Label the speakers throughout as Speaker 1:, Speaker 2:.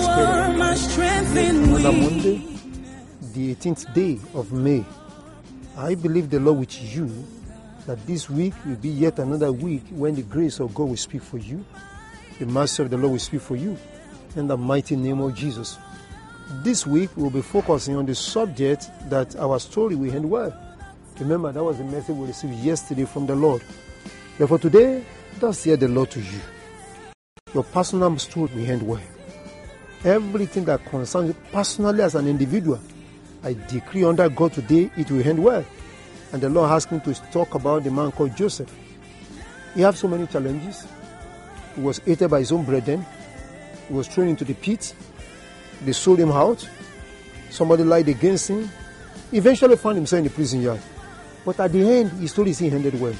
Speaker 1: Thank God we're another Monday, the 18th day of May. I believe the Lord with you that this week will be yet another week when the grace of God will speak for you, the mercy of the Lord will speak for you, in the mighty name of Jesus. This week we'll be focusing on the subject that our story will end well. Remember, that was the message we received yesterday from the Lord. Therefore, today, thus hear the Lord to you. Your personal story will end well. Everything that concerns you personally as an individual, I decree under God today, it will end well. And the Lord asked me to talk about the man called Joseph. He had so many challenges. He was hated by his own brethren. He was thrown into the pit. They sold him out. Somebody lied against him. Eventually found himself in the prison yard. But at the end, his story still ended well.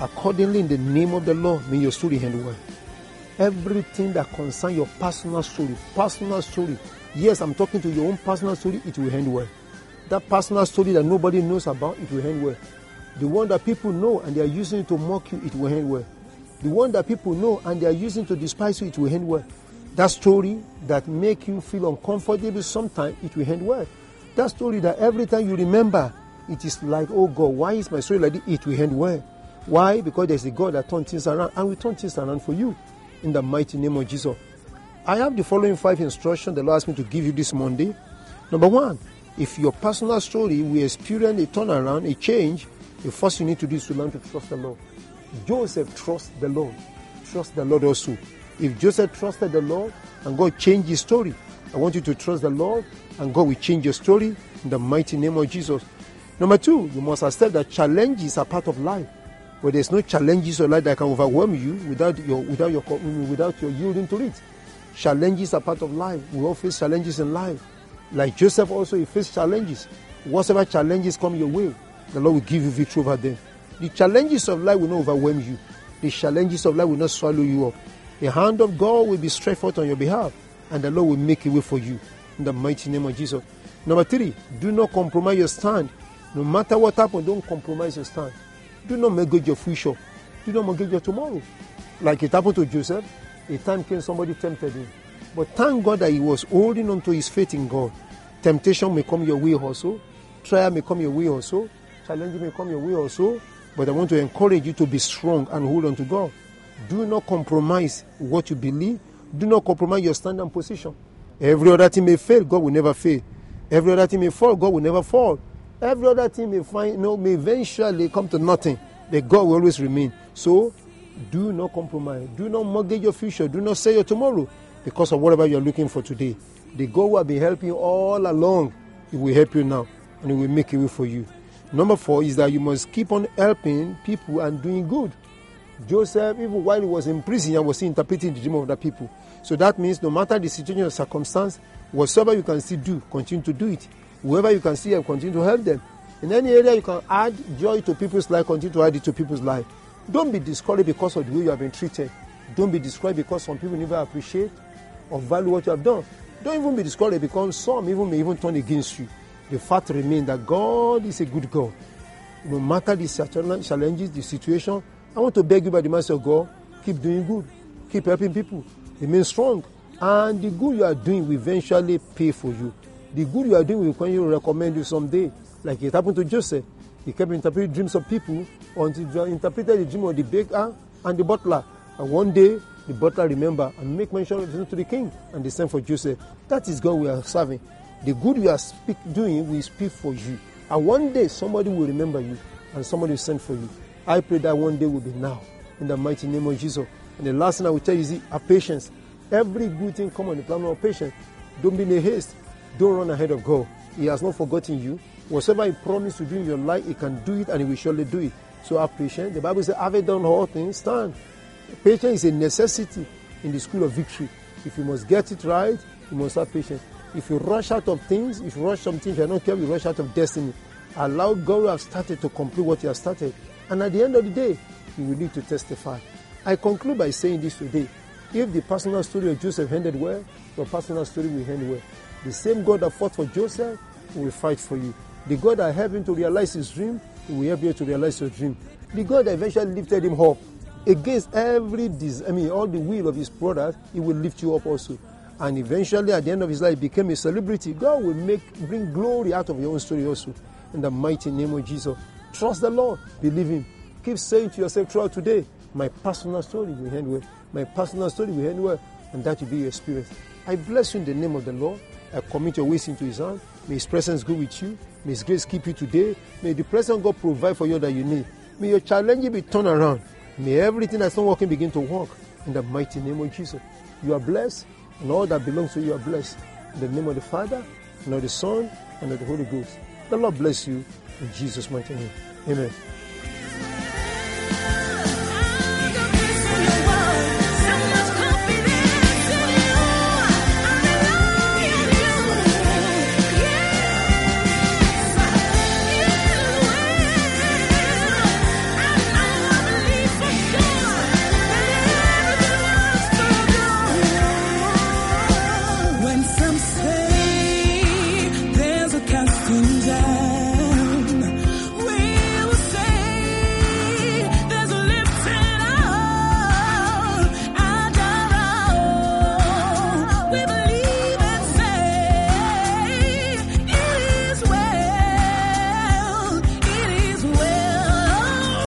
Speaker 1: Accordingly, in the name of the Lord, may your story end well. Everything that concerns your personal story, personal story. Yes, I'm talking to your own personal story, it will end well. That personal story that nobody knows about, it will end well. The one that people know and they are using to mock you, it will end well. The one that people know and they are using to despise you, it will end well. That story that make you feel uncomfortable sometimes, it will end well. That story that every time you remember, it is like, oh God, why is my story like this? It will end well. Why? Because there's a God that turns things around and we turn things around for you in the mighty name of Jesus. I have the following five instructions the Lord asked me to give you this Monday. Number one, if your personal story will experience a turnaround, a change, the first you need to do is to learn to trust the Lord. Joseph trusts the Lord. Trust the Lord also. If Joseph trusted the Lord and God changed his story, I want you to trust the Lord and God will change your story in the mighty name of Jesus. Number two, you must accept that challenges are part of life. But there's no challenges or life that can overwhelm you without your without your without your yielding to it. Challenges are part of life. We all face challenges in life. Like Joseph also he faced challenges. Whatever challenges come your way, the Lord will give you victory over them. The challenges of life will not overwhelm you. The challenges of life will not swallow you up. The hand of God will be stretched forth on your behalf, and the Lord will make a way for you. In the mighty name of Jesus. Number three, do not compromise your stand. No matter what happens, don't compromise your stand. Do not mortgage your future. Do not mortgage your tomorrow. Like it happened to Joseph, a time came somebody tempted him. But thank God that he was holding on to his faith in God. Temptation may come your way also. Trial may come your way also. Challenge may come your way also. But I want to encourage you to be strong and hold on to God. Do not compromise what you believe. Do not compromise your stand and position. Every other thing may fail, God will never fail. Every other thing may fall, God will never fall. Every other thing may find, you know, may eventually come to nothing. But God will always remain. So do not compromise. Do not mortgage your future. Do not sell your tomorrow because of whatever you're looking for today. The God will be helping you all along. He will help you now and He will make a way for you. Number four is that you must keep on helping people and doing good. Joseph, even while he was in prison, he was interpreting the dream of the people. So that means no matter the situation or circumstance, whatsoever you can still do, continue to do it. Whoever you can see help, continue to help them. In any area you can add joy to people's life, continue to add it to people's life. Don't be discouraged because of the way you have been treated. Don't be discouraged because some people never appreciate or value what you have done. Don't even be discouraged because some even may even turn against you. The fact remains that God is a good God. No matter the challenges, the situation, I want to beg you by the mercy of God, keep doing good. Keep helping people. Remain strong. And the good you are doing will eventually pay for you. The good you are doing will continue to recommend you someday. Like it happened to Joseph. He kept interpreting dreams of people until he interpreted the dream of the baker and the butler. And one day, the butler remember and make mention of to the king and they send for Joseph. That is God we are serving. The good you are speak, doing will speak for you. And one day, somebody will remember you and somebody will send for you. I pray that one day will be now. In the mighty name of Jesus. And the last thing I will tell you is have patience. Every good thing come on the plan of patience. Don't be in a haste. Don't run ahead of God. He has not forgotten you. Whatever He promised to do in your life, He can do it and He will surely do it. So have patience. The Bible says, have it done all things, stand. Patience is a necessity in the school of victory. If you must get it right, you must have patience. If you rush out of things, if you rush some things, you are not careful, you rush out of destiny. Allow God to have started to complete what He has started. And at the end of the day, you will need to testify. I conclude by saying this today. If the personal story of Joseph ended well, your personal story will end well. The same God that fought for Joseph will fight for you. The God that helped him to realize his dream, will help you to realize your dream. The God that eventually lifted him up against every, dis- I mean, all the will of his brothers, he will lift you up also. and eventually at the end of his life became a celebrity, God will make bring glory out of your own story also. In the mighty name of Jesus. Trust the Lord. Believe him. Keep saying to yourself throughout today, my personal story will end well. My personal story will end well. And that will be your experience. I bless you in the name of the Lord. I commit your ways into his hand. May his presence go with you. May his grace keep you today. May the presence God provide for you that you need. May your challenges be turned around. May everything that's not working begin to work. In the mighty name of Jesus. You are blessed, and all that belongs to you are blessed. In the name of the Father, and of the Son, and of the Holy Ghost. The Lord bless you in Jesus' mighty name. Amen.